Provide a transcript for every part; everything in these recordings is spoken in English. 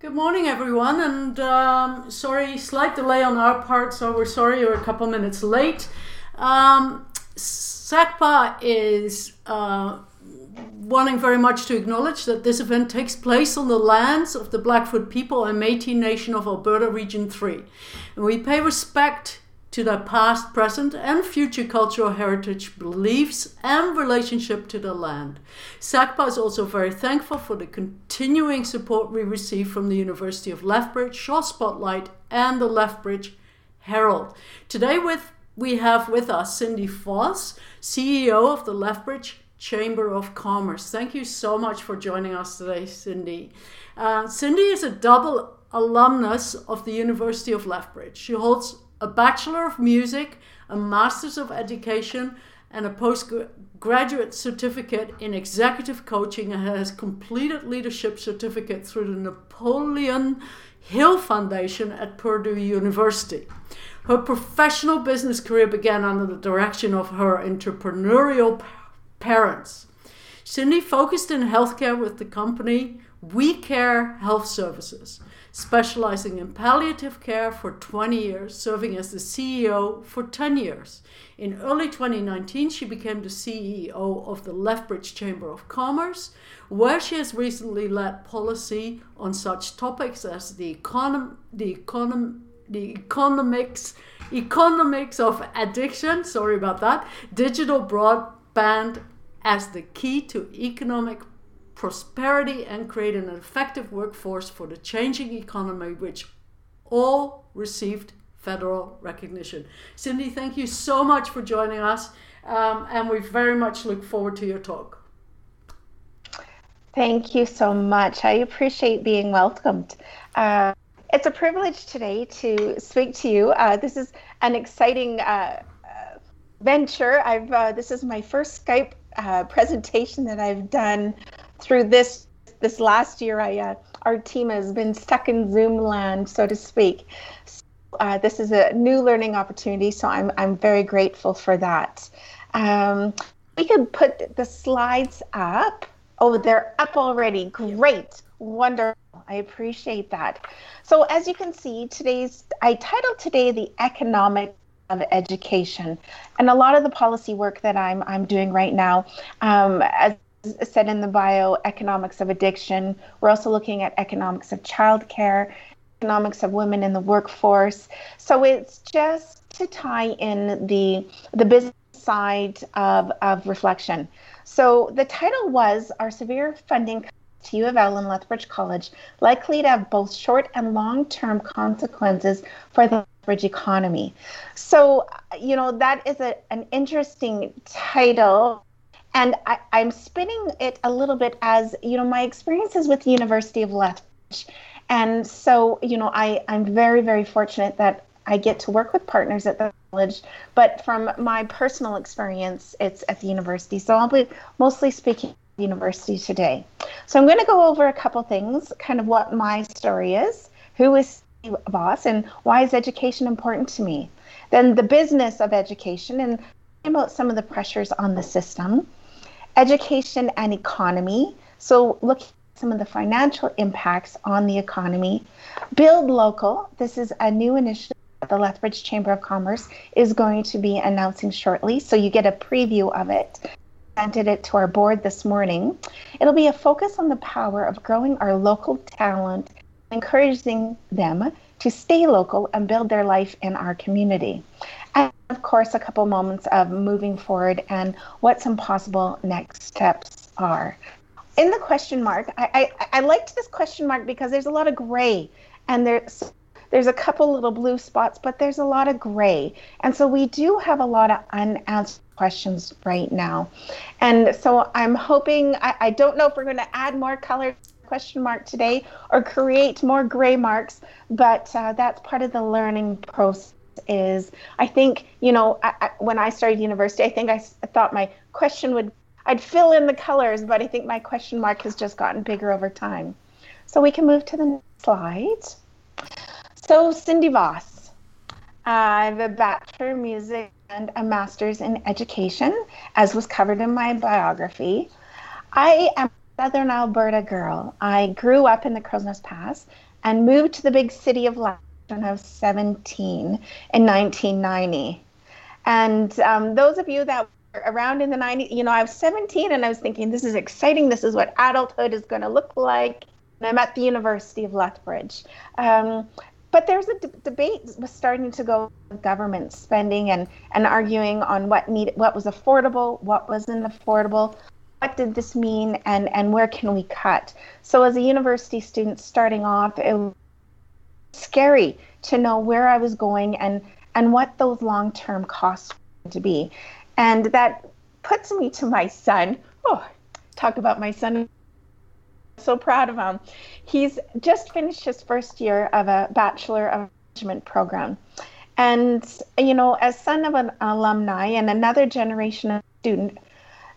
Good morning, everyone, and um, sorry, slight delay on our part, so we're sorry you're a couple minutes late. Um, SACPA is uh, wanting very much to acknowledge that this event takes place on the lands of the Blackfoot people and Métis Nation of Alberta Region 3. And we pay respect to their past, present, and future cultural heritage, beliefs, and relationship to the land. SACPA is also very thankful for the continuing support we receive from the University of Lethbridge, Shaw Spotlight, and the Lethbridge Herald. Today, with we have with us Cindy Foss, CEO of the Lethbridge Chamber of Commerce. Thank you so much for joining us today, Cindy. Uh, Cindy is a double alumnus of the University of Lethbridge. She holds a Bachelor of Music, a Master's of Education, and a postgraduate certificate in executive coaching and has completed leadership certificate through the Napoleon Hill Foundation at Purdue University. Her professional business career began under the direction of her entrepreneurial parents. Cindy focused in healthcare with the company We Care Health Services specializing in palliative care for 20 years, serving as the CEO for 10 years. In early 2019, she became the CEO of the Lethbridge Chamber of Commerce, where she has recently led policy on such topics as the, econom- the, econom- the economics, economics of addiction, sorry about that, digital broadband as the key to economic prosperity and create an effective workforce for the changing economy, which all received federal recognition. Cindy, thank you so much for joining us, um, and we very much look forward to your talk. Thank you so much. I appreciate being welcomed. Uh, it's a privilege today to speak to you. Uh, this is an exciting uh, uh venture. I've uh, this is my first Skype uh, presentation that I've done through this this last year, I uh, our team has been stuck in Zoom land, so to speak. So, uh, this is a new learning opportunity, so I'm I'm very grateful for that. Um, we could put the slides up. Oh, they're up already. Great, wonderful. I appreciate that. So as you can see, today's I titled today the economic of education, and a lot of the policy work that I'm I'm doing right now, um, as said in the bio, economics of addiction. We're also looking at economics of childcare, economics of women in the workforce. So it's just to tie in the the business side of, of reflection. So the title was Our Severe Funding to U of L and Lethbridge College likely to have both short and long term consequences for the Lethbridge economy? So, you know, that is a, an interesting title and I, am spinning it a little bit as you know my experiences with the University of Lethbridge, and so you know I I'm very very fortunate that I get to work with partners at the college, but from my personal experience, it's at the university. So I'll be mostly speaking university today. So I'm going to go over a couple things, kind of what my story is, who is Voss, and why is education important to me. Then the business of education and about some of the pressures on the system education and economy. So, look at some of the financial impacts on the economy. Build local. This is a new initiative that the Lethbridge Chamber of Commerce is going to be announcing shortly. So, you get a preview of it. Presented it to our board this morning. It'll be a focus on the power of growing our local talent, encouraging them to stay local and build their life in our community of course, a couple moments of moving forward and what some possible next steps are. In the question mark, I, I, I liked this question mark because there's a lot of gray and there's there's a couple little blue spots, but there's a lot of gray. And so we do have a lot of unanswered questions right now. And so I'm hoping, I, I don't know if we're going to add more color question mark today or create more gray marks, but uh, that's part of the learning process is I think, you know, I, I, when I started university, I think I, I thought my question would, I'd fill in the colors, but I think my question mark has just gotten bigger over time. So we can move to the next slide. So Cindy Voss, I have a Bachelor in Music and a Master's in Education, as was covered in my biography. I am a Southern Alberta girl. I grew up in the Crowsnest Pass and moved to the big city of London I was 17 in 1990. And um, those of you that were around in the 90s, you know, I was 17 and I was thinking, this is exciting. This is what adulthood is going to look like. And I'm at the University of Lethbridge. Um, but there's a d- debate was starting to go government spending and, and arguing on what needed, what was affordable, what wasn't affordable, what did this mean, and, and where can we cut. So as a university student starting off, it scary to know where I was going and and what those long-term costs to be. And that puts me to my son. Oh, talk about my son. I'm So proud of him. He's just finished his first year of a Bachelor of Management program. And, you know, as son of an alumni and another generation of student,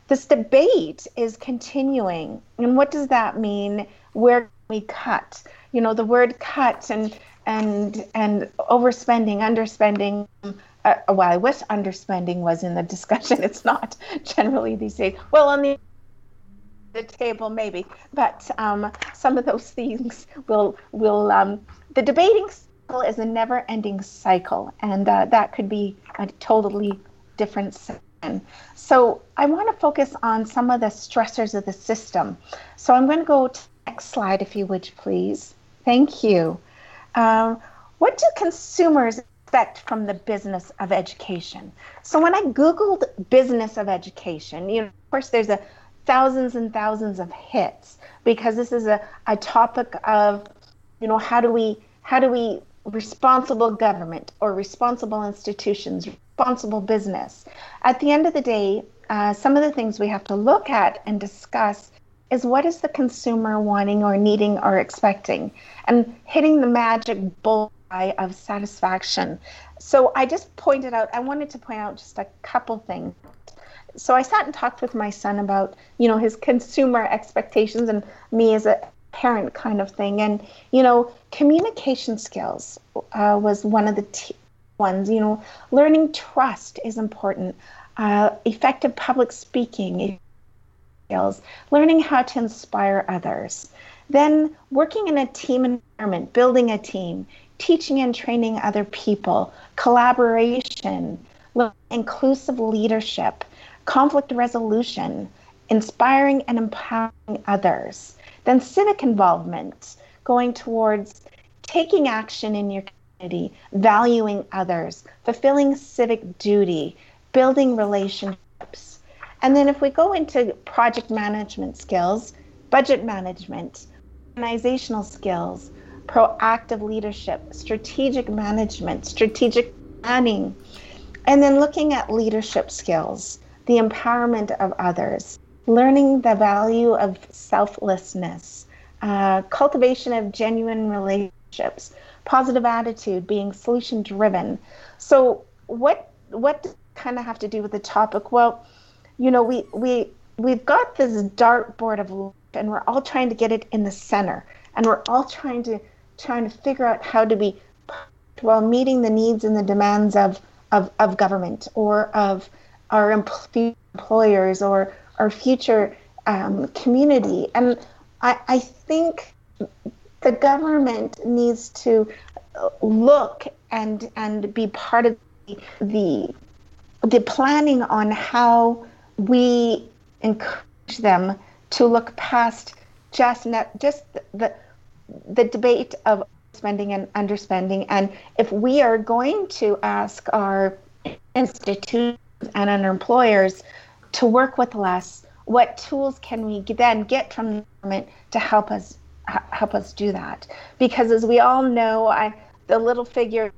this debate is continuing. And what does that mean? Where we cut? You know, the word cut and and and overspending, underspending. Uh, well, I wish underspending was in the discussion. It's not generally these days. Well, on the the table maybe, but um, some of those things will will um, the debating cycle is a never-ending cycle, and uh, that could be a totally different. Session. So I want to focus on some of the stressors of the system. So I'm going to go to next slide, if you would, please. Thank you. Um, what do consumers expect from the business of education? So when I Googled business of education, you know, of course, there's a thousands and thousands of hits because this is a, a topic of, you know, how do we how do we responsible government or responsible institutions, responsible business. At the end of the day, uh, some of the things we have to look at and discuss is what is the consumer wanting or needing or expecting and hitting the magic bullseye of satisfaction. So I just pointed out, I wanted to point out just a couple things. So I sat and talked with my son about, you know, his consumer expectations and me as a parent kind of thing. And, you know, communication skills uh, was one of the t- ones, you know, learning trust is important. Uh, effective public speaking, skills, learning how to inspire others. Then working in a team environment, building a team, teaching and training other people, collaboration, inclusive leadership, conflict resolution, inspiring and empowering others. Then civic involvement, going towards taking action in your community, valuing others, fulfilling civic duty, building relationships and then if we go into project management skills, budget management, organizational skills, proactive leadership, strategic management, strategic planning, and then looking at leadership skills, the empowerment of others, learning the value of selflessness, uh, cultivation of genuine relationships, positive attitude, being solution driven. So what what kind of have to do with the topic? Well, you know, we we we've got this dartboard of life, and we're all trying to get it in the center, and we're all trying to trying to figure out how to be while meeting the needs and the demands of of, of government or of our employers or our future um, community. And I, I think the government needs to look and and be part of the the, the planning on how we encourage them to look past just just the the debate of spending and underspending. And if we are going to ask our institutions and our employers to work with less, what tools can we then get from the government to help us help us do that? Because as we all know, I the little figure,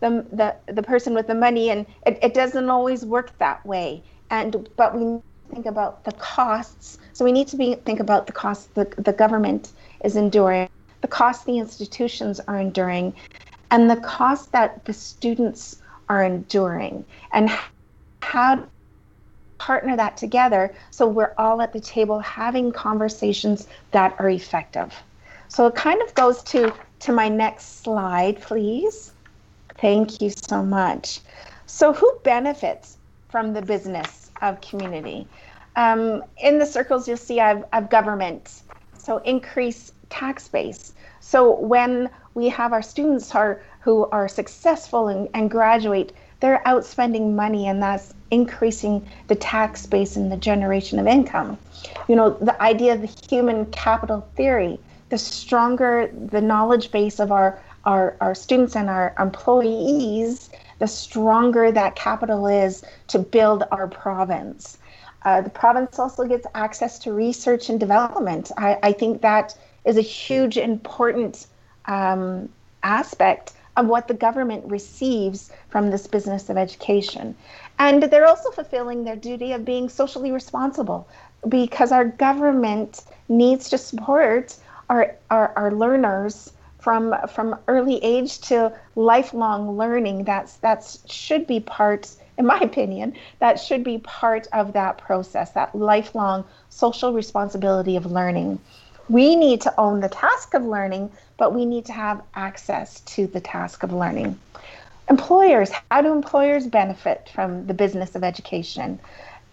the the the person with the money, and it, it doesn't always work that way and but we think about the costs. So we need to be think about the costs the, the government is enduring, the costs the institutions are enduring, and the cost that the students are enduring, and how partner that together so we're all at the table having conversations that are effective. So it kind of goes to to my next slide, please. Thank you so much. So who benefits from the business of community. Um, in the circles, you'll see I've, I've government. So increase tax base. So when we have our students are, who are successful and, and graduate, they're outspending money and that's increasing the tax base and the generation of income. You know, the idea of the human capital theory, the stronger the knowledge base of our, our, our students and our employees, the stronger that capital is to build our province. Uh, the province also gets access to research and development. I, I think that is a huge, important um, aspect of what the government receives from this business of education. And they're also fulfilling their duty of being socially responsible because our government needs to support our, our, our learners from from early age to lifelong learning that's that should be part in my opinion that should be part of that process that lifelong social responsibility of learning. We need to own the task of learning but we need to have access to the task of learning. Employers how do employers benefit from the business of education?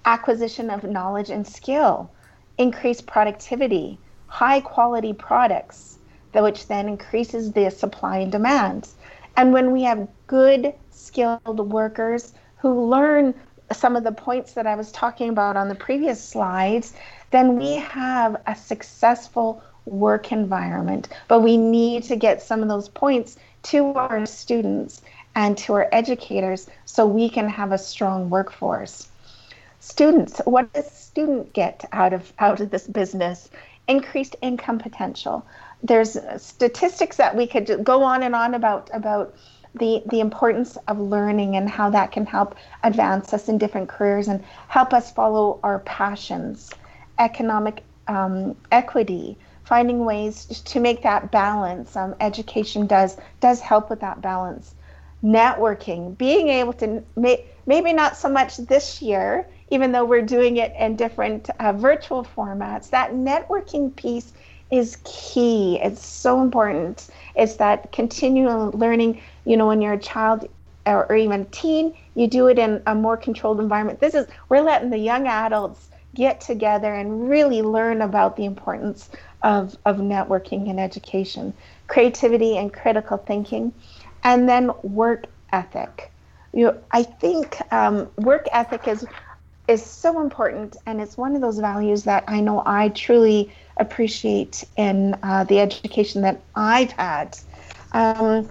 Acquisition of knowledge and skill increased productivity high quality products which then increases the supply and demand. And when we have good, skilled workers who learn some of the points that I was talking about on the previous slides, then we have a successful work environment. But we need to get some of those points to our students and to our educators so we can have a strong workforce. Students, what does student get out of out of this business? Increased income potential there's statistics that we could go on and on about about the the importance of learning and how that can help advance us in different careers and help us follow our passions economic um, equity finding ways to make that balance. Um, education does does help with that balance. Networking being able to may, maybe not so much this year even though we're doing it in different uh, virtual formats that networking piece is key. It's so important. It's that continual learning. You know, when you're a child or, or even teen, you do it in a more controlled environment. This is we're letting the young adults get together and really learn about the importance of, of networking and education, creativity and critical thinking, and then work ethic. You know, I think um, work ethic is is so important, and it's one of those values that I know I truly appreciate in uh, the education that I've had. Um,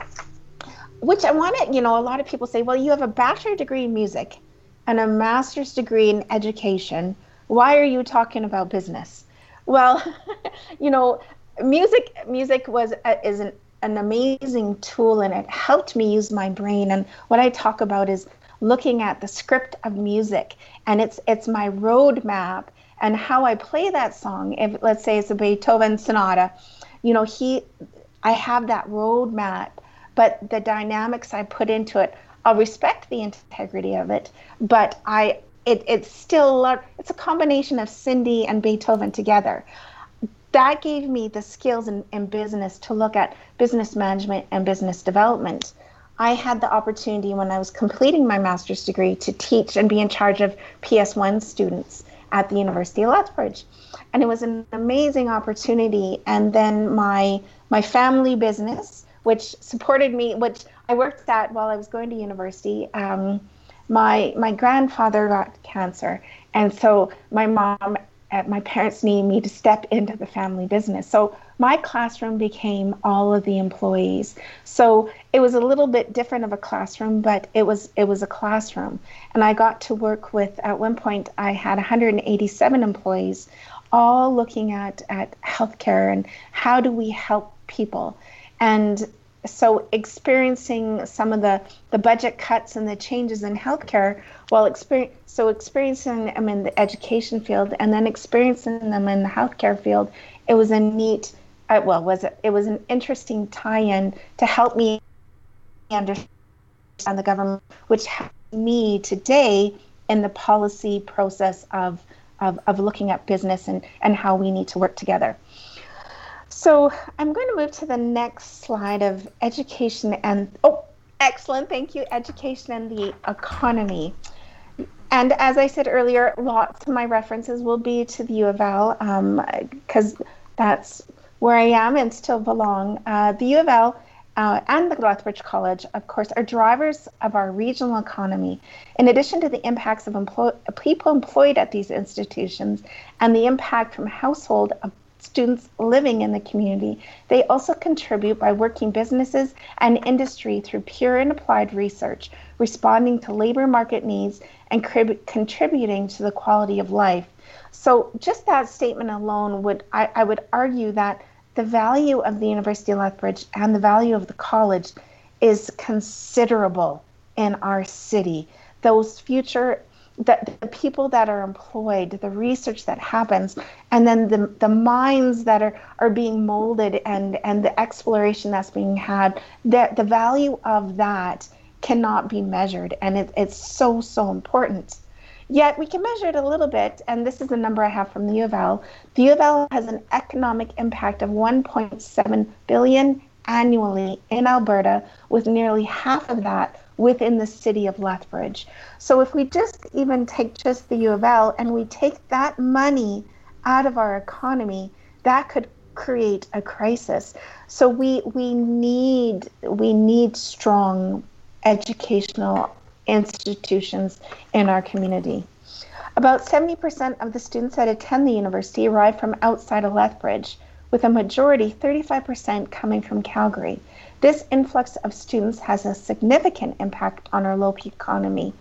which I want to, you know, a lot of people say, well, you have a bachelor degree in music and a master's degree in education. Why are you talking about business? Well, you know, music music was uh, is an, an amazing tool and it helped me use my brain. And what I talk about is looking at the script of music and it's it's my roadmap and how I play that song, if let's say it's a Beethoven sonata, you know, he, I have that roadmap, but the dynamics I put into it, I'll respect the integrity of it, but I, it, it's still, it's a combination of Cindy and Beethoven together. That gave me the skills in, in business to look at business management and business development. I had the opportunity when I was completing my master's degree to teach and be in charge of PS1 students at the University of Lethbridge. And it was an amazing opportunity. And then my my family business, which supported me, which I worked at while I was going to university, um, my my grandfather got cancer, and so my mom my parents needed me to step into the family business. So my classroom became all of the employees. So it was a little bit different of a classroom, but it was it was a classroom. And I got to work with at one point I had 187 employees all looking at at healthcare and how do we help people. And so experiencing some of the, the budget cuts and the changes in healthcare while experience so experiencing them in the education field and then experiencing them in the healthcare field it was a neat uh, well was it, it was an interesting tie-in to help me understand the government which helped me today in the policy process of of, of looking at business and, and how we need to work together. So I'm going to move to the next slide of education and, oh, excellent, thank you, education and the economy. And as I said earlier, lots of my references will be to the U of L because um, that's where I am and still belong, uh, the U of L uh, and the Lethbridge College, of course, are drivers of our regional economy. In addition to the impacts of people employed at these institutions and the impact from household students living in the community, they also contribute by working businesses and industry through pure and applied research, responding to labor market needs, and crib- contributing to the quality of life. So, just that statement alone would I, I would argue that the value of the University of Lethbridge and the value of the college is considerable in our city. Those future the, the people that are employed, the research that happens, and then the, the minds that are, are being molded and, and the exploration that's being had, that the value of that cannot be measured. And it, it's so, so important. Yet we can measure it a little bit, and this is the number I have from the U of L. The U of L has an economic impact of 1.7 billion annually in Alberta, with nearly half of that within the city of Lethbridge. So if we just even take just the U of L and we take that money out of our economy, that could create a crisis. So we we need we need strong educational institutions in our community. About 70% of the students that attend the university arrive from outside of Lethbridge, with a majority, 35%, coming from Calgary. This influx of students has a significant impact on our local economy,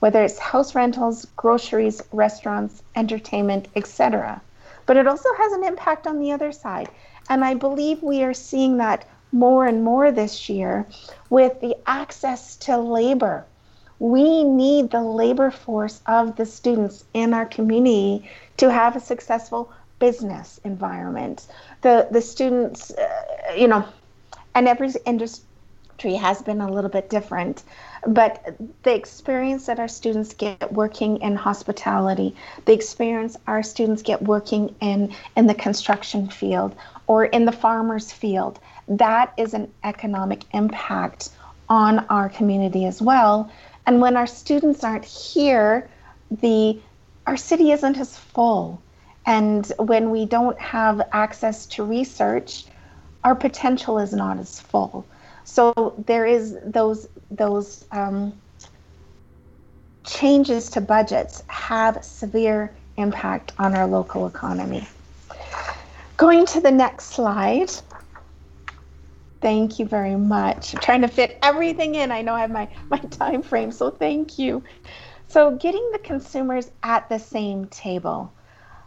whether it's house rentals, groceries, restaurants, entertainment, etc. But it also has an impact on the other side. And I believe we are seeing that more and more this year with the access to labor we need the labor force of the students in our community to have a successful business environment. The the students, uh, you know, and every industry has been a little bit different, but the experience that our students get working in hospitality, the experience our students get working in in the construction field or in the farmers field, that is an economic impact on our community as well and when our students aren't here, the our city isn't as full. And when we don't have access to research, our potential is not as full. So there is those those um, changes to budgets have severe impact on our local economy. Going to the next slide. Thank you very much. I'm trying to fit everything in. I know I have my, my time frame, so thank you. So, getting the consumers at the same table.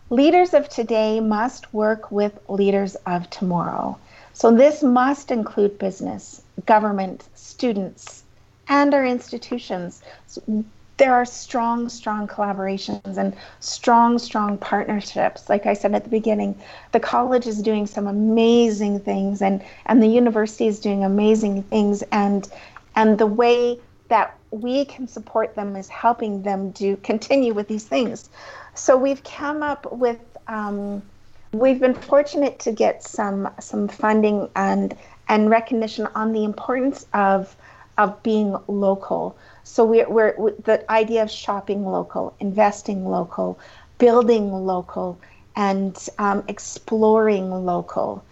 Leaders of today must work with leaders of tomorrow. So, this must include business, government, students, and our institutions. So there are strong, strong collaborations and strong, strong partnerships. Like I said at the beginning, the college is doing some amazing things, and and the university is doing amazing things, and and the way that we can support them is helping them to continue with these things. So we've come up with. Um, we've been fortunate to get some some funding and and recognition on the importance of of being local. So we're, we're, the idea of shopping local, investing local, building local, and um, exploring local.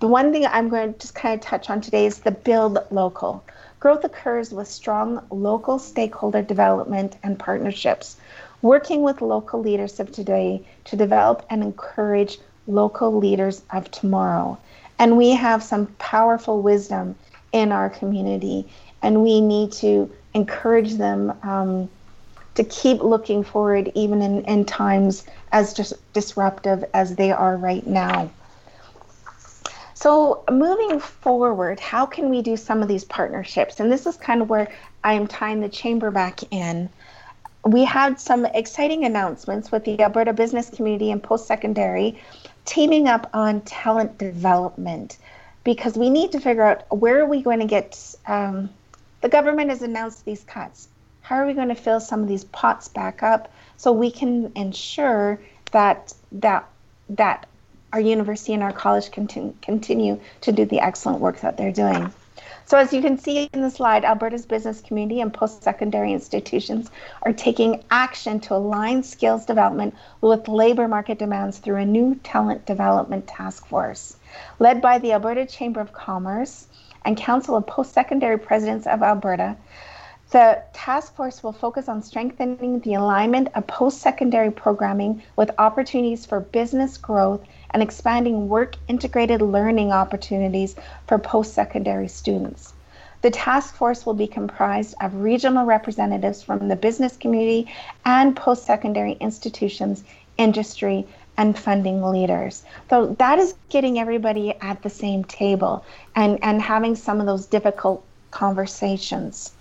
The one thing I'm going to just kind of touch on today is the build local. Growth occurs with strong local stakeholder development and partnerships, working with local leaders of today to develop and encourage local leaders of tomorrow. And we have some powerful wisdom in our community, and we need to encourage them um, to keep looking forward even in, in times as dis- disruptive as they are right now. So, moving forward, how can we do some of these partnerships? And this is kind of where I am tying the chamber back in. We had some exciting announcements with the Alberta business community and post secondary teaming up on talent development because we need to figure out where are we going to get um, the government has announced these cuts. How are we going to fill some of these pots back up so we can ensure that that that our university and our college continue, continue to do the excellent work that they're doing? So, as you can see in the slide, Alberta's business community and post secondary institutions are taking action to align skills development with labor market demands through a new talent development task force. Led by the Alberta Chamber of Commerce and Council of Post Secondary Presidents of Alberta, the task force will focus on strengthening the alignment of post secondary programming with opportunities for business growth and expanding work integrated learning opportunities for post secondary students. The task force will be comprised of regional representatives from the business community and post secondary institutions, industry, and funding leaders. So that is getting everybody at the same table and, and having some of those difficult conversations.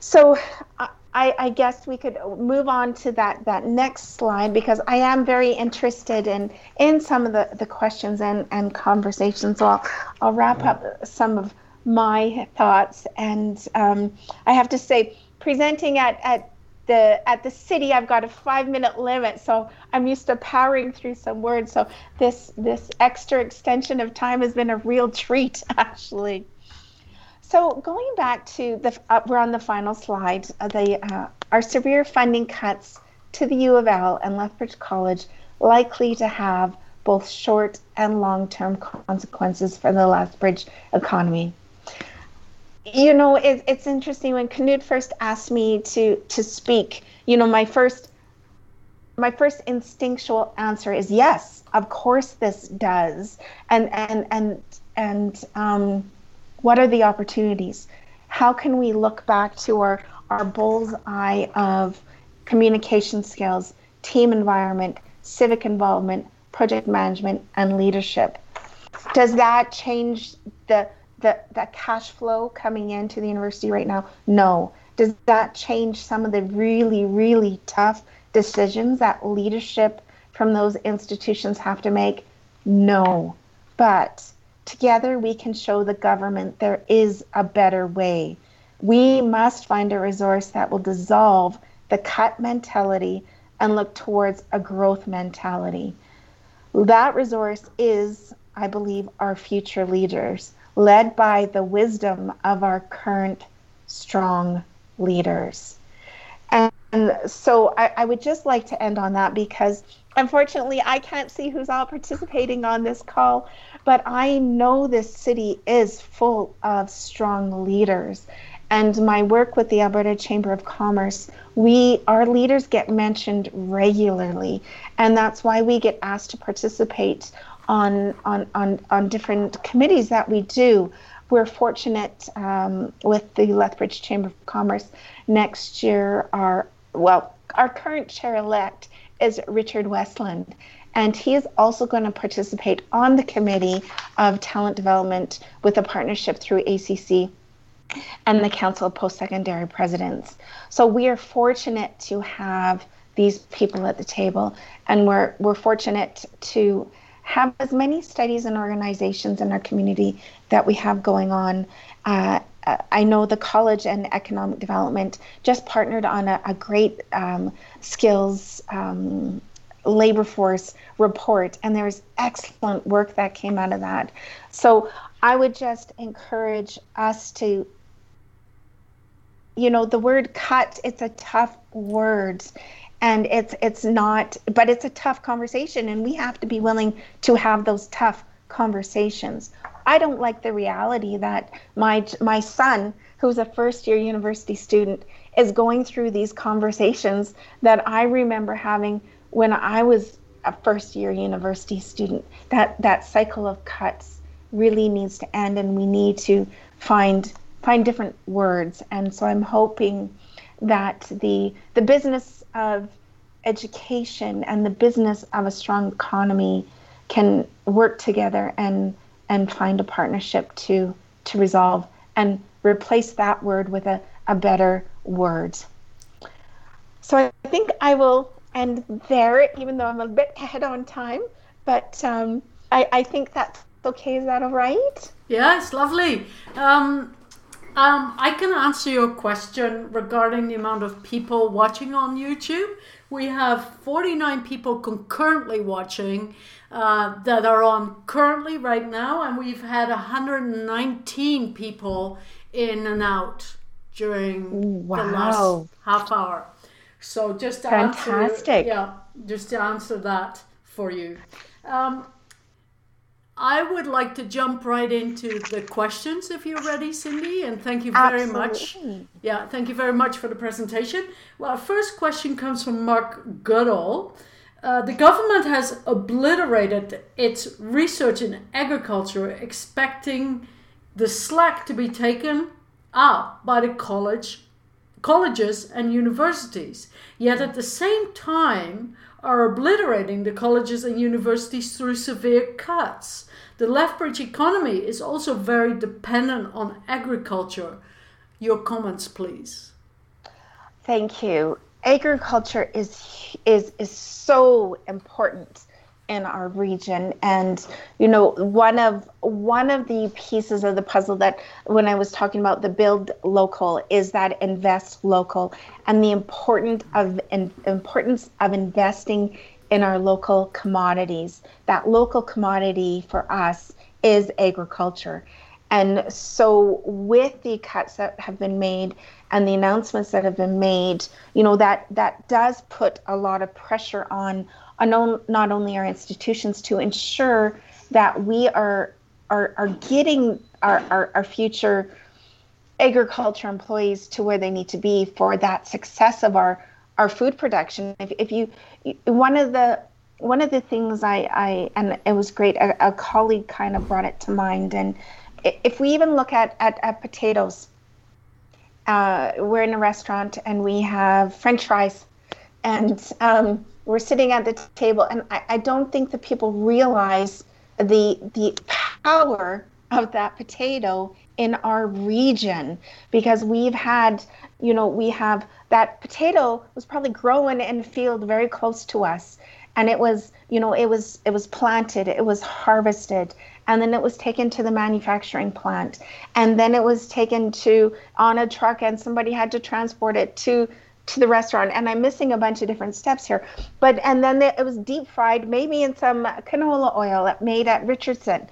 So uh, I, I, guess we could move on to that, that next slide because I am very interested in, in some of the, the questions and, and conversations. So I'll, I'll wrap up some of my thoughts. And um, I have to say, presenting at, at the at the city I've got a five minute limit so I'm used to powering through some words so this this extra extension of time has been a real treat actually so going back to the, uh, we're on the final slide. Uh, the uh, our severe funding cuts to the U of L and Lethbridge College likely to have both short and long-term consequences for the Lethbridge economy. You know, it, it's interesting when Knut first asked me to to speak. You know, my first my first instinctual answer is yes, of course this does, and and and and um, what are the opportunities? How can we look back to our, our bull's eye of communication skills, team environment, civic involvement, project management, and leadership? Does that change the, the, the cash flow coming into the university right now? No. Does that change some of the really, really tough decisions that leadership from those institutions have to make? No. But Together, we can show the government there is a better way. We must find a resource that will dissolve the cut mentality and look towards a growth mentality. That resource is, I believe, our future leaders, led by the wisdom of our current strong leaders. And, so I, I would just like to end on that because unfortunately I can't see who's all participating on this call, but I know this city is full of strong leaders. And my work with the Alberta Chamber of Commerce, we our leaders get mentioned regularly, and that's why we get asked to participate on on on, on different committees that we do. We're fortunate um, with the Lethbridge Chamber of Commerce. Next year, our well, our current chair elect is Richard Westland, and he is also going to participate on the committee of talent development with a partnership through ACC and the Council of Post Secondary Presidents. So we are fortunate to have these people at the table, and we're, we're fortunate to have as many studies and organizations in our community that we have going on. Uh, I know the College and Economic Development just partnered on a, a great um, skills um, labor force report, and there's excellent work that came out of that. So I would just encourage us to, you know, the word cut, it's a tough word. And it's it's not, but it's a tough conversation, and we have to be willing to have those tough conversations. I don't like the reality that my my son, who's a first year university student, is going through these conversations that I remember having when I was a first year university student, that that cycle of cuts really needs to end, and we need to find find different words. And so I'm hoping that the the business of education and the business of a strong economy can work together and and find a partnership to to resolve and replace that word with a, a better word. So I think I will end there, even though I'm a bit ahead on time. But um, I, I think that's okay. Is that all right? Yeah, it's lovely. Um, Um, I can answer your question regarding the amount of people watching on YouTube. We have 49 people concurrently watching uh, that are on currently right now, and we've had 119 people in and out during Wow. the last half hour. So just to Fantastic. answer, yeah, just to answer that for you. Um, I would like to jump right into the questions if you're ready, Cindy, and thank you very much. Yeah, thank you very much for the presentation. Well, our first question comes from Mark Goodall. Uh, the government has obliterated its research in agriculture, expecting the slack to be taken up by the college, colleges and universities. Yet at the same time, are obliterating the colleges and universities through severe cuts. The Lethbridge economy is also very dependent on agriculture. Your comments, please. Thank you. Agriculture is is is so important in our region and you know one of one of the pieces of the puzzle that when I was talking about the build local is that invest local and the important of in, importance of investing in our local commodities. That local commodity for us is agriculture. And so, with the cuts that have been made and the announcements that have been made, you know that that does put a lot of pressure on not only our institutions to ensure that we are are, are getting our, our, our future agriculture employees to where they need to be for that success of our our food production. If, if you one of the one of the things I, I and it was great a, a colleague kind of brought it to mind and if we even look at, at, at potatoes uh, we're in a restaurant and we have french fries and um, we're sitting at the table and I, I don't think that people realize the the power of that potato in our region. Because we've had you know we have that potato was probably growing in a field very close to us. And it was you know it was it was planted it was harvested and then it was taken to the manufacturing plant. And then it was taken to on a truck and somebody had to transport it to to the restaurant and i'm missing a bunch of different steps here? But and then it was deep fried maybe in some canola oil made at richardson.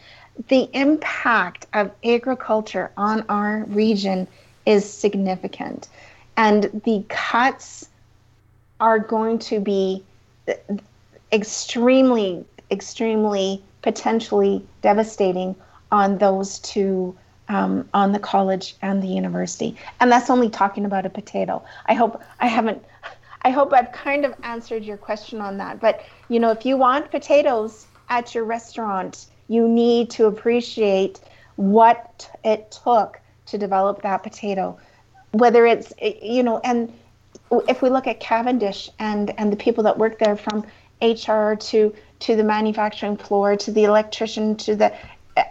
The impact of agriculture on our region is significant. And the cuts are going to be extremely extremely potentially devastating on those two um, on the college and the university. And that's only talking about a potato. I hope i haven't i hope i've kind of answered your question on that. But you know if you want potatoes at your restaurant you need to appreciate what it took to develop that potato. Whether it's you know and if we look at cavendish and and the people that work there from hr to to the manufacturing floor to the electrician to the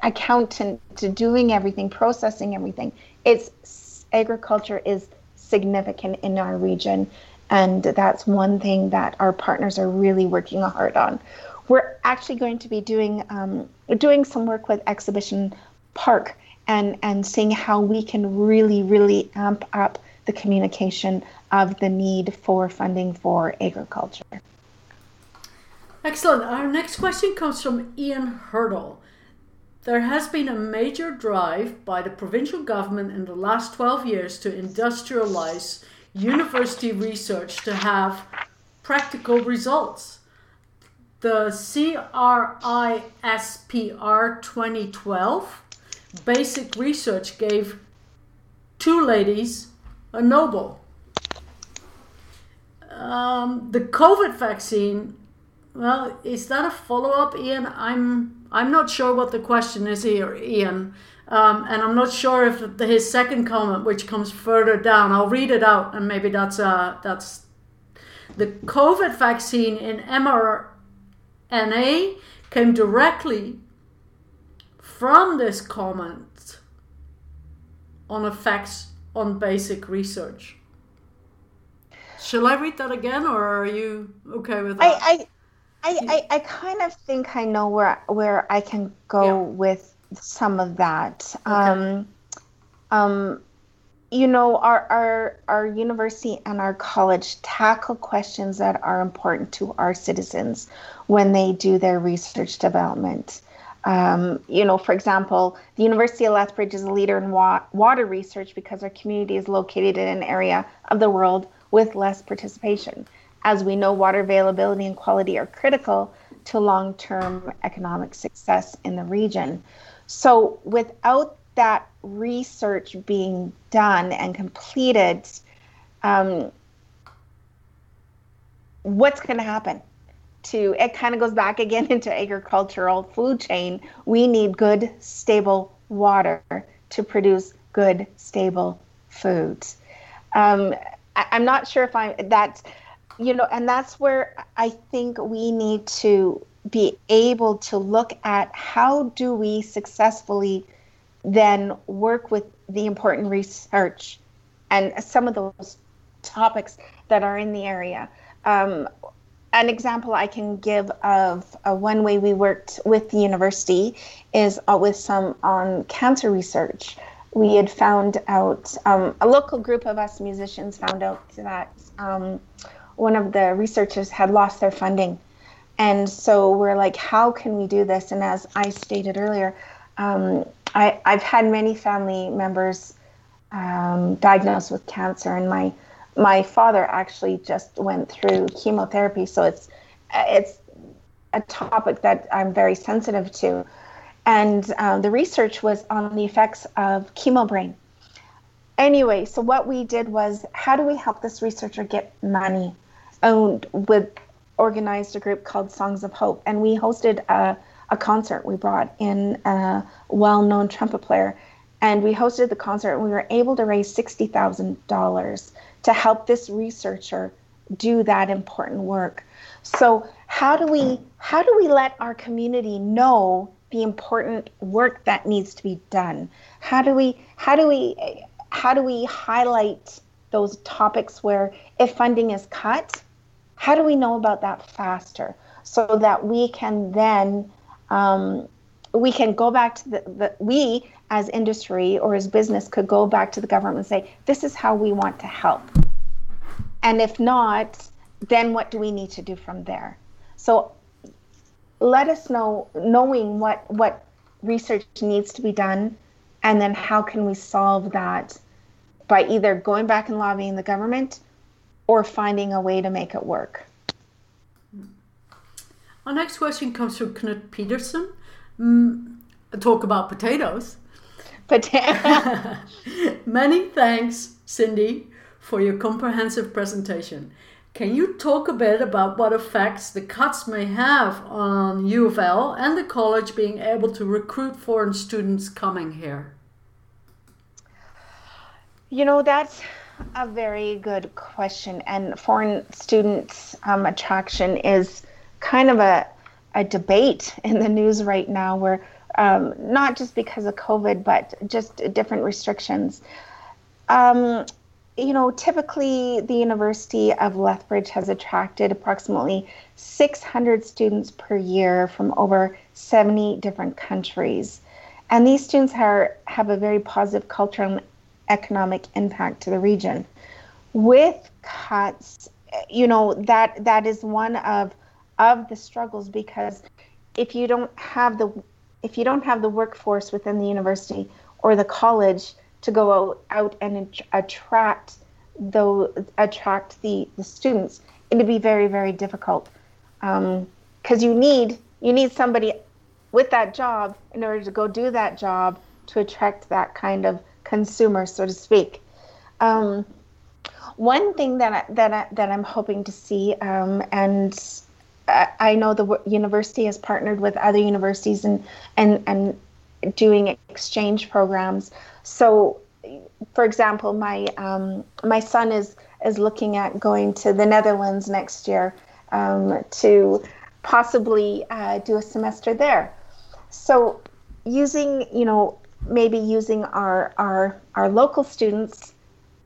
accountant to doing everything processing everything it's agriculture is significant in our region and that's one thing that our partners are really working hard on we're actually going to be doing um, doing some work with exhibition park and and seeing how we can really really amp up the communication of the need for funding for agriculture Excellent. Our next question comes from Ian Hurdle. There has been a major drive by the provincial government in the last 12 years to industrialize university research to have practical results. The CRISPR 2012 basic research gave two ladies a Nobel. Um, the COVID vaccine well, is that a follow up, Ian? I'm I'm not sure what the question is here, Ian, um, and I'm not sure if his second comment, which comes further down, I'll read it out, and maybe that's uh that's the COVID vaccine in mRNA came directly from this comment on effects on basic research. Shall I read that again, or are you okay with that? I, I I, I, I kind of think I know where where I can go Yeah. with some of that. Um, um, you know, our, our, our university and our college tackle questions that are important to our citizens when they do their research development. Um, you know, for example, the University of Lethbridge is a leader in wa- water research because our community is located in an area of the world with less participation. As we know, water availability and quality are critical to long term economic success in the region. So, without that research being done and completed, um, what's going to happen? to it kind of goes back again into agricultural food chain we need good stable water to produce good stable foods um, I, i'm not sure if i'm that's you know and that's where i think we need to be able to look at how do we successfully then work with the important research and some of those topics that are in the area um, an example I can give of uh, one way we worked with the university is uh, with some on cancer research. We had found out, um, a local group of us musicians found out that um, one of the researchers had lost their funding. And so we're like, how can we do this? And as I stated earlier, um, I, have had many family members um, diagnosed with cancer, and my my father actually just went through chemotherapy, so it's it's a topic that I'm very sensitive to. And um, the research was on the effects of chemo brain. Anyway, so what we did was, how do we help this researcher get money? And with organized a group called Songs of Hope, and we hosted a, a concert. We brought in a well-known trumpet player, and we hosted the concert. and We were able to raise sixty thousand dollars to help this researcher do that important work. So how do we how do we let our community know the important work that needs to be done? How do we how do we how do we highlight those topics where if funding is cut, how do we know about that faster so that we can then um, we can go back to the, the we as industry or as business could go back to the government and say, this is how we want to help. And if not, then what do we need to do from there? So let us know, knowing what, what research needs to be done, and then how can we solve that by either going back and lobbying the government or finding a way to make it work. Our next question comes from Knut Peterson. Mm, talk about potatoes. Potato. Many thanks, Cindy, for your comprehensive presentation. Can you talk a bit about what effects the cuts may have on U of L and the college being able to recruit foreign students coming here? You know, that's a very good question. And foreign students um, attraction is kind of a, a debate in the news right now where um, not just because of COVID, but just different restrictions. Um, you know, typically the University of Lethbridge has attracted approximately 600 students per year from over 70 different countries. And these students are, have a very positive cultural economic impact to the region. With cuts, you know, that that is one of of the struggles because if you don't have the if you don't have the workforce within the university or the college to go out, and attract though attract the, the students, it'd be very very difficult because um, you need you need somebody with that job in order to go do that job to attract that kind of consumer, so to speak. Um, one thing that I, that I, that I'm hoping to see, um, and I know the university has partnered with other universities and and and doing exchange programs. So, for example, my um, my son is is looking at going to the Netherlands next year um, to possibly uh, do a semester there. So, using you know maybe using our our our local students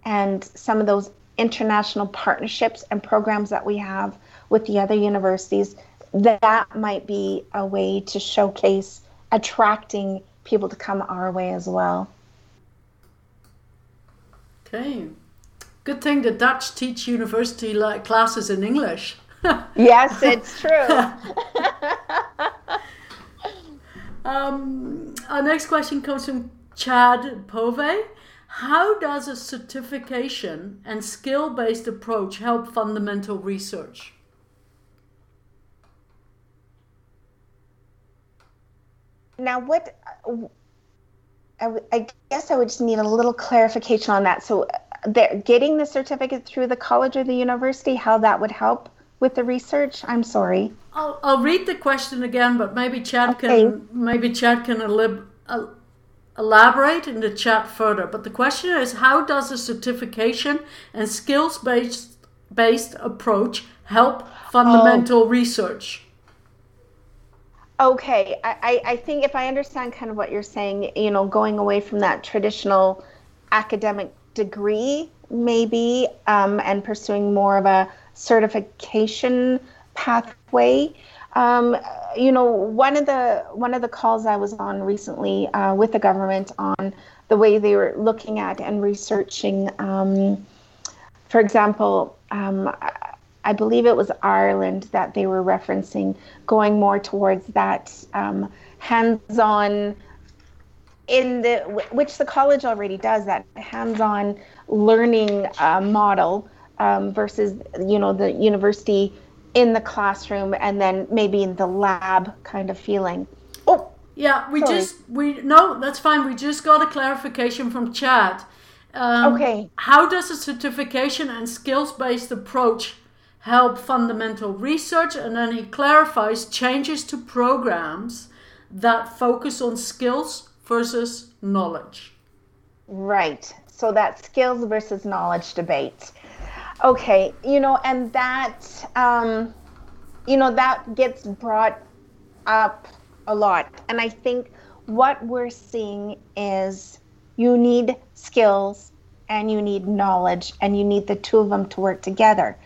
and some of those international partnerships and programs that we have with the other universities, that might be a way to showcase attracting people to come our way as well. Okay. Good thing the Dutch teach university like classes in English. yes, it's true. um, our next question comes from Chad Pove. How does a certification and skill based approach help fundamental research? Now, what I, guess I would just need a little clarification on that. So, getting the certificate through the college or the university, how that would help with the research? I'm sorry. I'll, I'll read the question again, but maybe Chad okay. can maybe Chad can elib, uh, elaborate in the chat further. But the question is, how does a certification and skills based based approach help fundamental oh. research? Okay, I, I think if I understand kind of what you're saying, you know, going away from that traditional academic degree, maybe, um, and pursuing more of a certification pathway. Um, you know, one of the one of the calls I was on recently uh, with the government on the way they were looking at and researching, um, for example, um, I believe it was Ireland that they were referencing going more towards that um, hands-on in the which the college already does that hands-on learning uh, model um, versus you know the university in the classroom and then maybe in the lab kind of feeling. Oh, yeah, we sorry. just we no, that's fine. We just got a clarification from Chad. Um, okay. How does a certification and skills-based approach help fundamental research? And then he clarifies changes to programs that focus on skills versus knowledge. Right. So that skills versus knowledge debate. Okay, you know, and that, um, you know, that gets brought up a lot. And I think what we're seeing is you need skills and you need knowledge and you need the two of them to work together.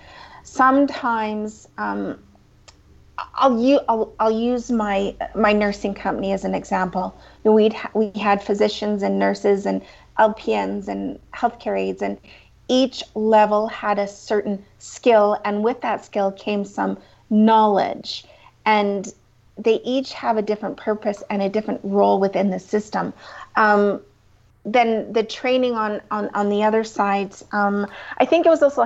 Sometimes, um, I'll, u- I'll, I'll use my my nursing company as an example. We'd ha- we had physicians and nurses and LPNs and healthcare aides, and each level had a certain skill, and with that skill came some knowledge. And they each have a different purpose and a different role within the system. Um, then the training on, on, on the other side, um, I think it was also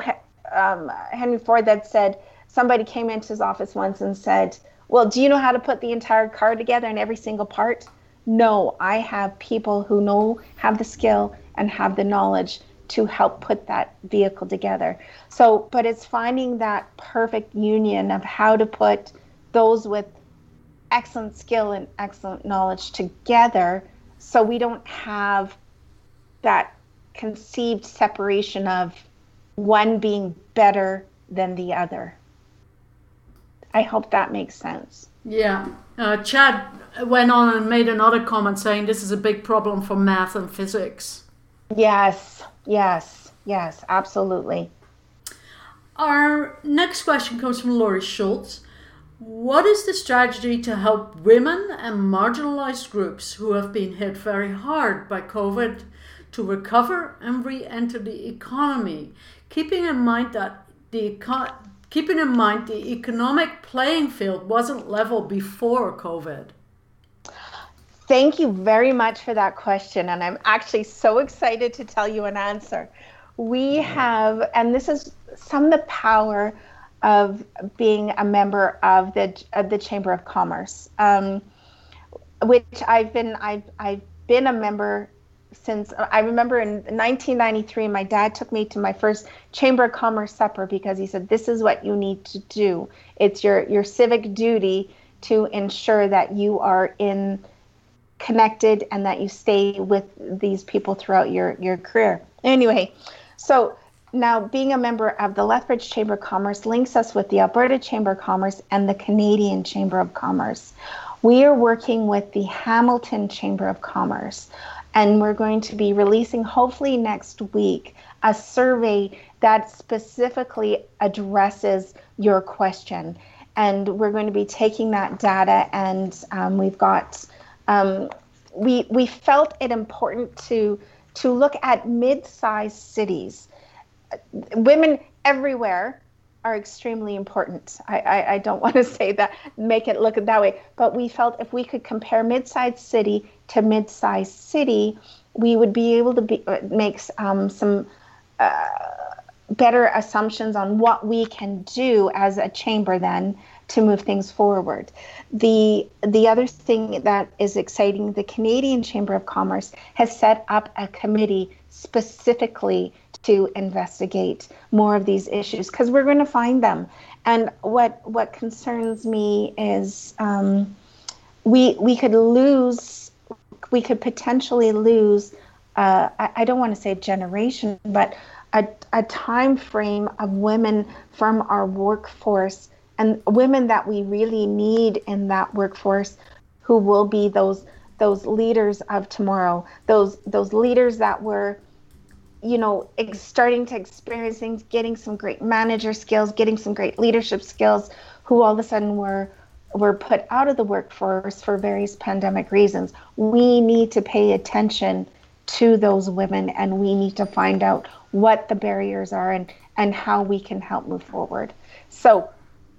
um, Henry Ford that said somebody came into his office once and said, Well, do you know how to put the entire car together and every single part? No, I have people who know, have the skill, and have the knowledge to help put that vehicle together. So, but it's finding that perfect union of how to put those with excellent skill and excellent knowledge together so we don't have that conceived separation of one being better than the other. I hope that makes sense. Yeah. Uh, Chad went on and made another comment saying this is a big problem for math and physics. Yes, yes, yes, absolutely. Our next question comes from Laurie Schultz. What is the strategy to help women and marginalized groups who have been hit very hard by COVID to recover and re enter the economy? Keeping in mind that the keeping in mind the economic playing field wasn't level before COVID. Thank you very much for that question. And I'm actually so excited to tell you an answer. We have, and this is some of the power of being a member of the of the Chamber of Commerce, um, which I've been I've I've been a member since I remember in 1993. My dad took me to my first Chamber of Commerce supper because he said, "This is what you need to do. It's your your civic duty to ensure that you are in." Connected and that you stay with these people throughout your, your career. Anyway, so now being a member of the Lethbridge Chamber of Commerce links us with the Alberta Chamber of Commerce and the Canadian Chamber of Commerce. We are working with the Hamilton Chamber of Commerce, and we're going to be releasing, hopefully next week, a survey that specifically addresses your question. And we're going to be taking that data, and um, we've got um, we we felt it important to to look at mid-sized cities. Women everywhere are extremely important. I, I, I, don't want to say that, make it look that way, but we felt if we could compare mid-sized city to mid-sized city, we would be able to be, uh, make um, some uh, better assumptions on what we can do as a chamber then to move things forward. The the other thing that is exciting, the Canadian Chamber of Commerce has set up a committee specifically to investigate more of these issues because we're going to find them. And what what concerns me is um, we we could lose, we could potentially lose. Uh, I, I don't want to say generation, but a, a time frame of women from our workforce and women that we really need in that workforce who will be those those leaders of tomorrow those those leaders that were you know starting to experience things getting some great manager skills getting some great leadership skills who all of a sudden were were put out of the workforce for various pandemic reasons. We need to pay attention to those women and we need to find out what the barriers are and and how we can help move forward. So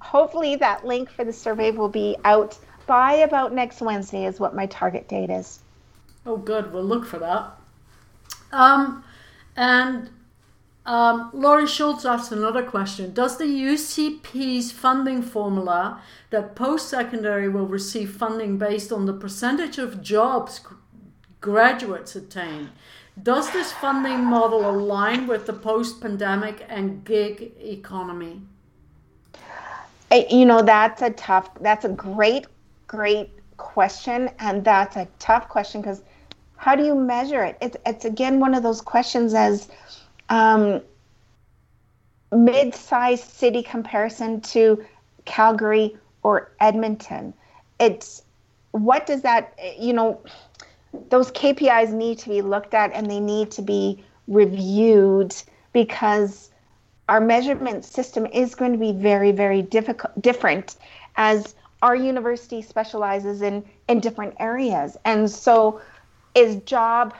hopefully that link for the survey will be out by about next Wednesday is what my target date is. Oh, good. We'll look for that. Um, and um, Laurie Schultz asked another question. Does the UCP's funding formula that post-secondary will receive funding based on the percentage of jobs graduates attain, does this funding model align with the post-pandemic and gig economy? You know that's a tough that's a great great question and that's a tough question because how do you measure it? It's, it's again one of those questions as um, mid-sized city comparison to calgary or edmonton. It's what does that you know those kpis need to be looked at and they need to be reviewed because our measurement system is going to be very, very difficult, different as our university specializes in, in different areas. And so is job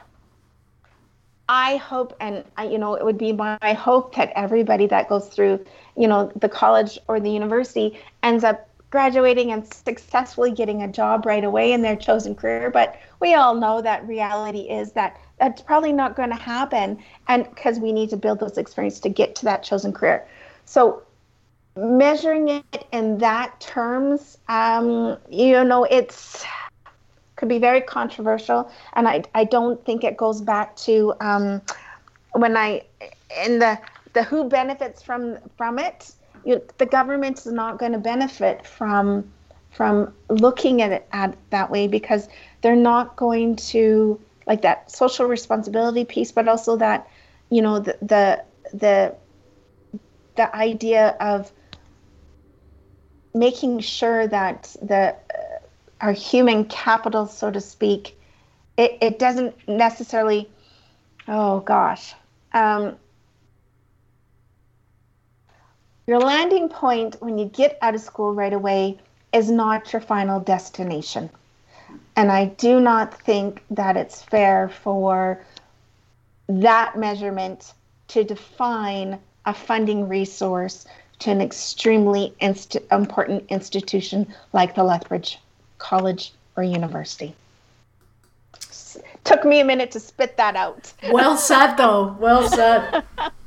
I hope, and I, you know, it would be my hope that everybody that goes through, you know, the college or the university ends up graduating and successfully getting a job right away in their chosen career. But we all know that reality is that that's probably not going to happen and because we need to build those experiences to get to that chosen career. So measuring it in that terms um, you know it's could be very controversial and i, I don't think it goes back to um, when i in the the who benefits from from it you, the government is not going to benefit from from looking at it at that way because they're not going to like that social responsibility piece, but also that, you know, the the the, the idea of making sure that the uh, our human capital, so to speak, it, it doesn't necessarily. Oh gosh. Um, your landing point when you get out of school right away is not your final destination. And I do not think that it's fair for that measurement to define a funding resource to an extremely inst- important institution like the Lethbridge College or University. Took me a minute to spit that out. Well said, though. Well said.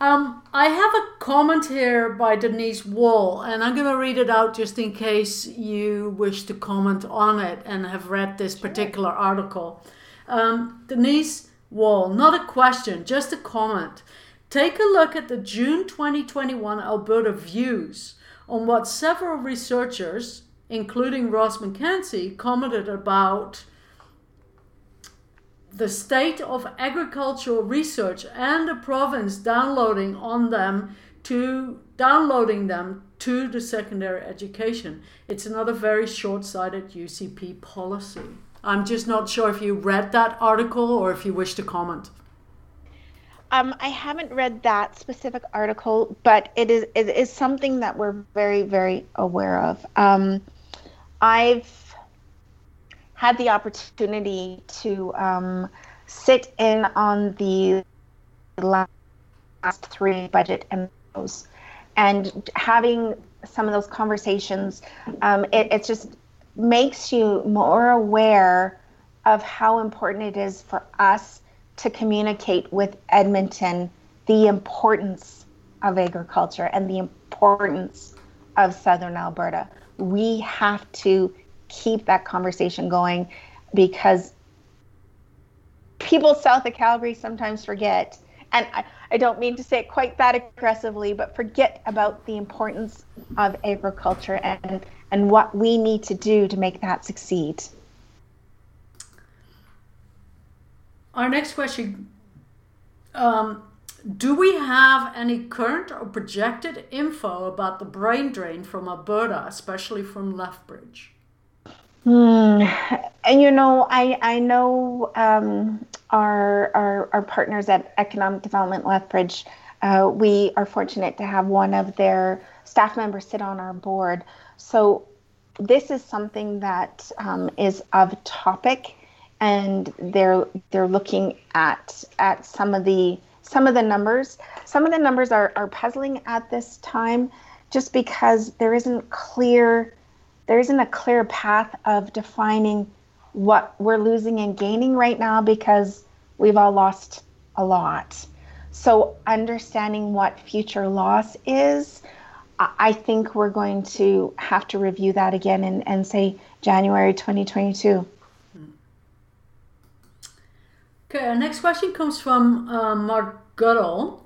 Um, I have a comment here by Denise Wall, and I'm going to read it out just in case you wish to comment on it and have read this particular article. Um, Denise Wall, not a question, just a comment. Take a look at the June 2021 Alberta Views on what several researchers, including Ross McKenzie, commented about the state of agricultural research and the province downloading on them to downloading them to the secondary education. It's another very short-sighted UCP policy. I'm just not sure if you read that article or if you wish to comment. Um, I haven't read that specific article, but it is it is something that we're very very aware of. Um, I've had the opportunity to um, sit in on the last three budget memos and having some of those conversations, um, it, it just makes you more aware of how important it is for us to communicate with Edmonton the importance of agriculture and the importance of southern Alberta. We have to keep that conversation going because people south of Calgary sometimes forget, and I, I don't mean to say it quite that aggressively, but forget about the importance of agriculture and, and what we need to do to make that succeed. Our next question um, Do we have any current or projected info about the brain drain from Alberta, especially from Lethbridge? Hmm. And you know, I I know um, our, our our partners at Economic Development Lethbridge. Uh, we are fortunate to have one of their staff members sit on our board. So this is something that um, is of topic, and they're they're looking at at some of the some of the numbers. Some of the numbers are are puzzling at this time, just because there isn't clear there isn't a clear path of defining what we're losing and gaining right now because we've all lost a lot. So, understanding what future loss is, I think we're going to have to review that again and, and say January 2022. Okay, our next question comes from uh, Mark Goodall.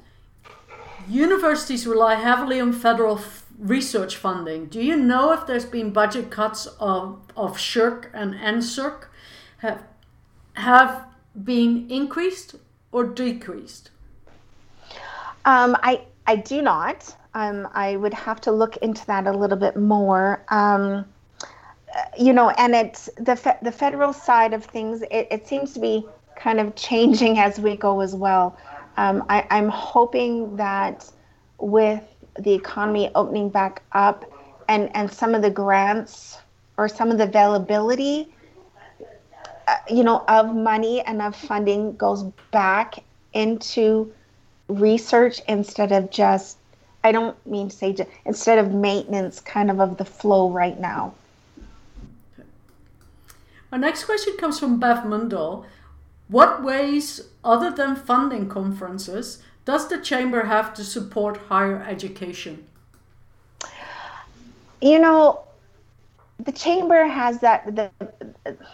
Universities rely heavily on federal research funding. Do you know if there's been budget cuts of, of SSHRC and NSERC have, have been increased or decreased? Um, I, I do not. Um, I would have to look into that a little bit more. Um, you know, and it's the fe- the federal side of things. It, it seems to be kind of changing as we go as well. Um, I, I'm hoping that with the economy opening back up and, and some of the grants or some of the availability uh, you know of money and of funding goes back into research instead of just i don't mean to say just, instead of maintenance kind of of the flow right now. Our next question comes from bev mundell. What ways other than funding conferences does the chamber have to support higher education? You know, the chamber has that. The,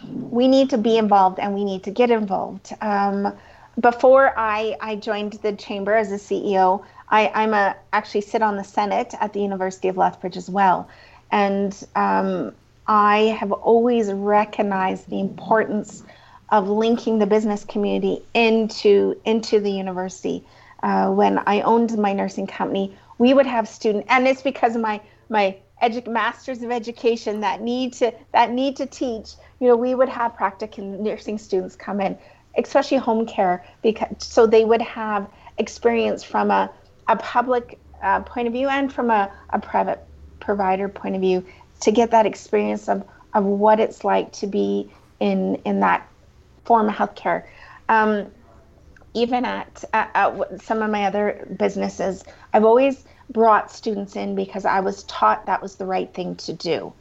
we need to be involved and we need to get involved. Um, before I, I joined the chamber as a CEO, I, I'm a actually sit on the Senate at the University of Lethbridge as well, and um, I have always recognized the importance of linking the business community into into the university uh, when I owned my nursing company, we would have student, and it's because of my my edu- masters of education that need to that need to teach. You know, we would have practicum nursing students come in, especially home care, because so they would have experience from a a public uh, point of view and from a, a private provider point of view to get that experience of of what it's like to be in in that form of healthcare. Um, even at, at, at, some of my other businesses, I've always brought students in because I was taught that was the right thing to do.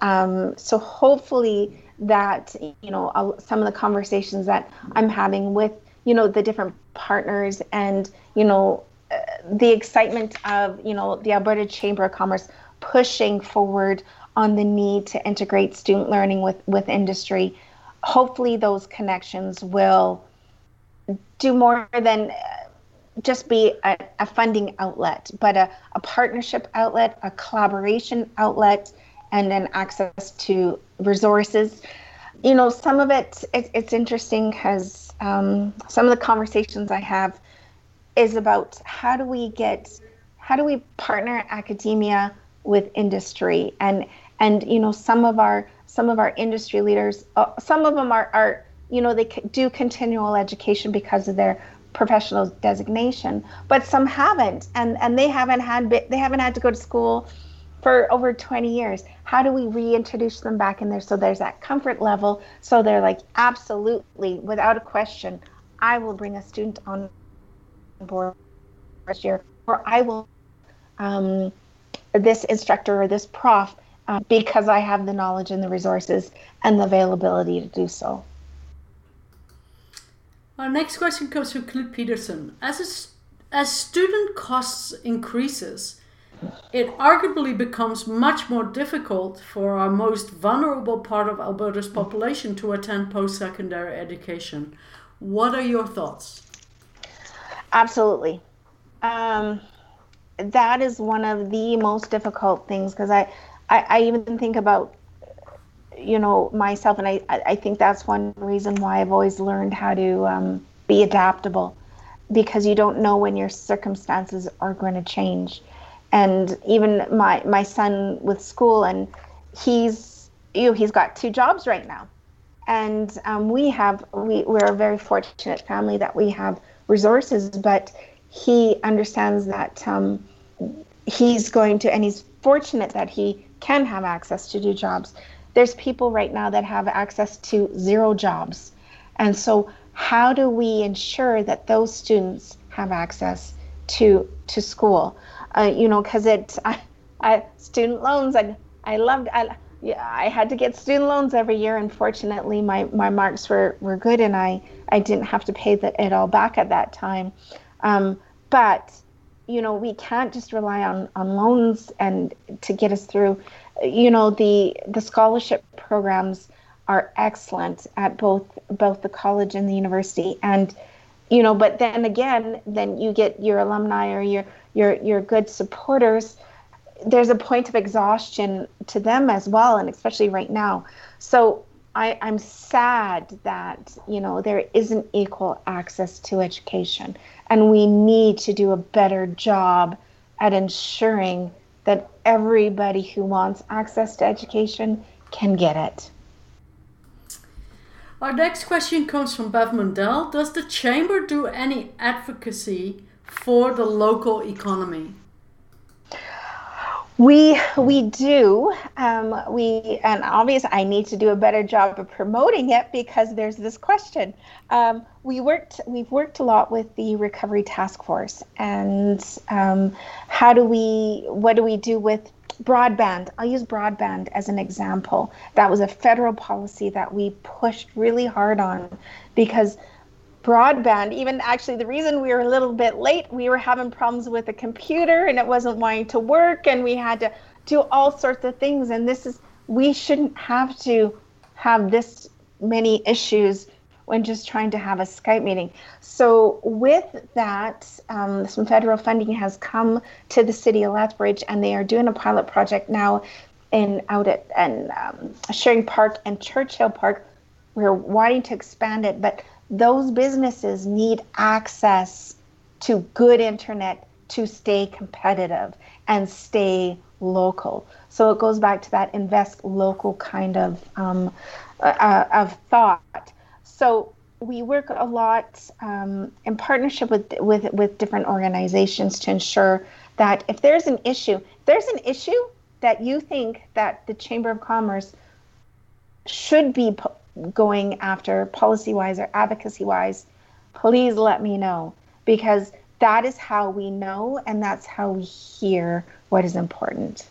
Um, so hopefully that you know some of the conversations that I'm having with you know the different partners and you know uh, the excitement of you know the Alberta Chamber of Commerce pushing forward on the need to integrate student learning with with industry. Hopefully those connections will do more than uh, just be a, a funding outlet, but a, a, partnership outlet, a collaboration outlet, and then access to resources. You know, some of it, it it's interesting because um, some of the conversations I have is about how do we get, how do we partner academia with industry, and and you know some of our some of our industry leaders, uh, some of them are are you know, they do continual education because of their professional designation, but some haven't, and and they haven't had they haven't had to go to school for over 20 years. How do we reintroduce them back in there so there's that comfort level? So they're like, absolutely, without a question, I will bring a student on board this year, or I will um, this instructor or this prof uh, because I have the knowledge and the resources and the availability to do so. Our next question comes from Knut Peterson. As a, as student costs increases, it arguably becomes much more difficult for our most vulnerable part of Alberta's population to attend post-secondary education. What are your thoughts? Absolutely. Um, that is one of the most difficult things because I, I, I, even think about, you know, myself, and I, I think that's one reason why I've always learned how to um, be adaptable because you don't know when your circumstances are going to change. And even my, my son with school, and he's, you know, he's got two jobs right now. And um, we have, we, we're a very fortunate family that we have resources, but he understands that um, he's going to, and he's fortunate that he can have access to do jobs. There's people right now that have access to zero jobs. And so, how do we ensure that those students have access to to school? Uh, you know, because it, I, I, student loans, I, I loved, I, yeah, I had to get student loans every year. Unfortunately, my, my marks were, were good and I, I didn't have to pay the, it all back at that time. Um, but you know we can't just rely on on loans and to get us through. You know the the scholarship programs are excellent at both both the college and the university. And you know but then again then you get your alumni or your your your good supporters. There's a point of exhaustion to them as well and especially right now. So I, I'm sad that you know there isn't equal access to education, and we need to do a better job at ensuring that everybody who wants access to education can get it. Our next question comes from Bev Mundell. Does the Chamber do any advocacy for the local economy? We we do. Um, we and obviously I need to do a better job of promoting it because there's this question. Um, we worked we've worked a lot with the recovery task force and um, how do we what do we do with broadband? I'll use broadband as an example. That was a federal policy that we pushed really hard on because broadband even actually the reason we were a little bit late we were having problems with the computer and it wasn't wanting to work and we had to do all sorts of things and this is we shouldn't have to have this many issues when just trying to have a Skype meeting. So with that, um, some federal funding has come to the city of Lethbridge, and they are doing a pilot project now in out at and um, Park and Churchill Park. We're wanting to expand it, but those businesses need access to good internet to stay competitive and stay local. So it goes back to that invest local kind of um, uh, uh, of thought. So we work a lot um, in partnership with with with different organizations to ensure that if there's an issue, there's an issue that you think that the Chamber of Commerce should be going after policy wise or advocacy wise, please let me know because that is how we know and that's how we hear what is important.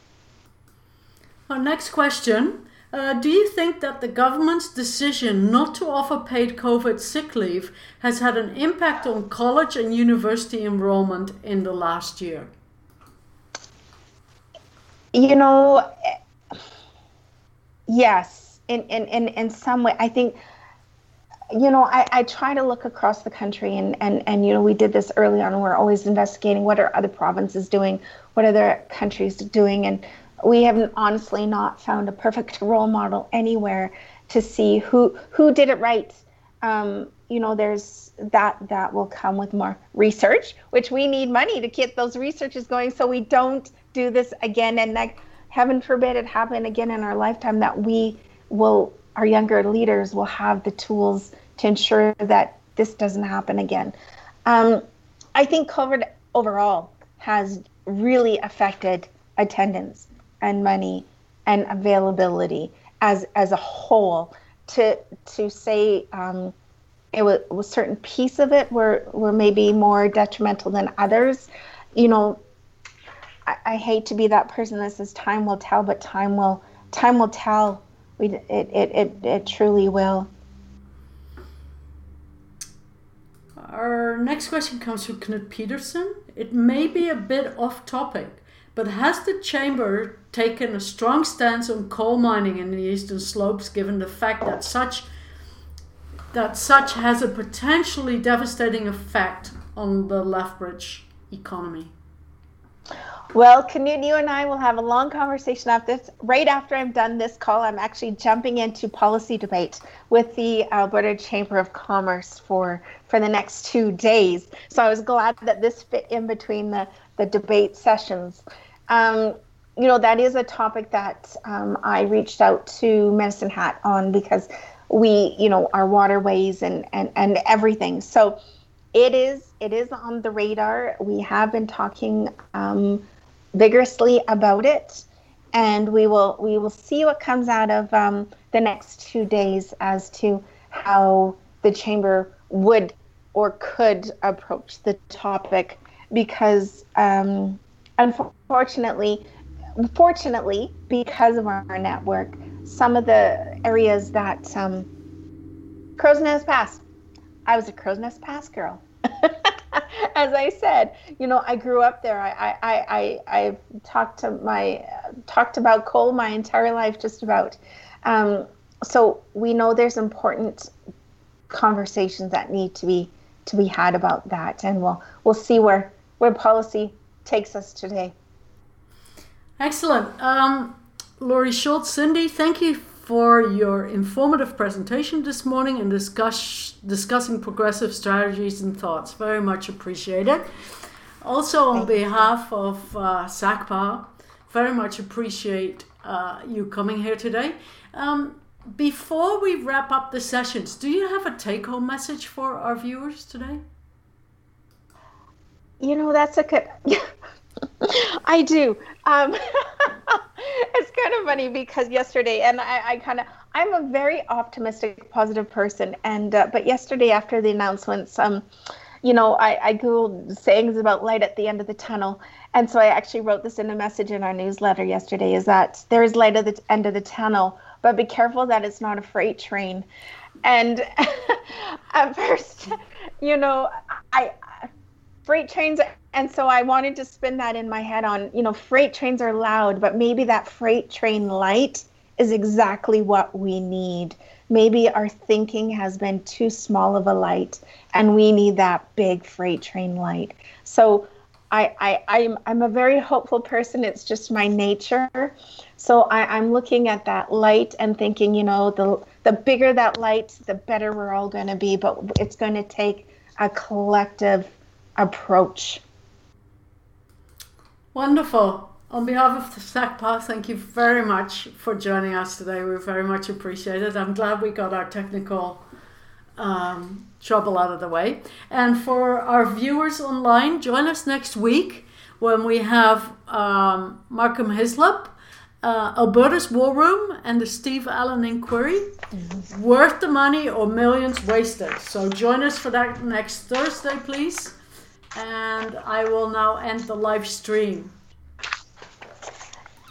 Our next question uh, Do you think that the government's decision not to offer paid COVID sick leave has had an impact on college and university enrollment in the last year? You know, yes in, in, in, in some way, I think, you know, I, I try to look across the country and, and, and, you know, we did this early on. We're always investigating what are other provinces doing, what are other countries doing. And we have honestly not found a perfect role model anywhere to see who, who did it right. Um, you know, there's that, that will come with more research, which we need money to get those researches going so we don't do this again. And like, heaven forbid it happen again in our lifetime that we will our younger leaders will have the tools to ensure that this doesn't happen again. Um, I think COVID overall has really affected attendance and money and availability as as a whole to to say um, it was, a certain piece of it were were maybe more detrimental than others you know I, I, hate to be that person that says time will tell but time will time will tell we it it, it, it truly will our next question comes from Knut Peterson. It may be a bit off topic, but has the chamber taken a strong stance on coal mining in the eastern slopes given the fact that such that such has a potentially devastating effect on the Lethbridge economy? Well, Canute, you and I will have a long conversation after this. Right after I'm done this call, I'm actually jumping into policy debate with the Alberta Chamber of Commerce for for the next two days. So I was glad that this fit in between the the debate sessions. Um, you know, that is a topic that um, I reached out to Medicine Hat on because we, you know, our waterways and and and everything. So it is it is on the radar. We have been talking um, vigorously about it, and we will we will see what comes out of um, the next two days as to how the chamber would or could approach the topic because um, unfortunately fortunately because of our network some of the areas that um, Crowsnest Pass i was a Crowsnest Pass girl as I said, you know, I grew up there. I, I, I, I've talked to my, talked about coal my entire life, just about. Um, so we know there's important conversations that need to be to be had about that, and we'll we'll see where where policy takes us today. Excellent, um, Laurie Schultz, Cindy. Thank you for your informative presentation this morning and discuss, discussing progressive strategies and thoughts. Very much appreciated. Also, on behalf of uh, SACPA, very much appreciate uh, you coming here today. Um, before we wrap up the sessions, do you have a take home message for our viewers today? You know, that's a good. I do. Um, it's kind of funny because yesterday, and I, I kind of, I'm a very optimistic, positive person, and uh, but yesterday after the announcements, um, you know, I, I googled sayings about light at the end of the tunnel, and so I actually wrote this in a message in our newsletter yesterday: is that there is light at the end of the tunnel, but be careful that it's not a freight train. And at first, you know, I freight trains and so i wanted to spin that in my head on you know freight trains are loud but maybe that freight train light is exactly what we need maybe our thinking has been too small of a light and we need that big freight train light so I, I, I'm, I'm a very hopeful person. It's just my nature. So I, I'm looking at that light and thinking, you know, the, the bigger that light, the better we're all going to be. But it's going to take a collective approach. Wonderful. On behalf of the SACPA, thank you very much for joining us today. We very much appreciate it. I'm glad we got our technical um, trouble out of the way. And for our viewers online, join us next week when we have um, Markham Hislop, uh, Alberta's War Room, and the Steve Allan Inquiry. Mm-hmm. Worth the money or millions wasted. So join us for that next Thursday, please and I will now end the live stream.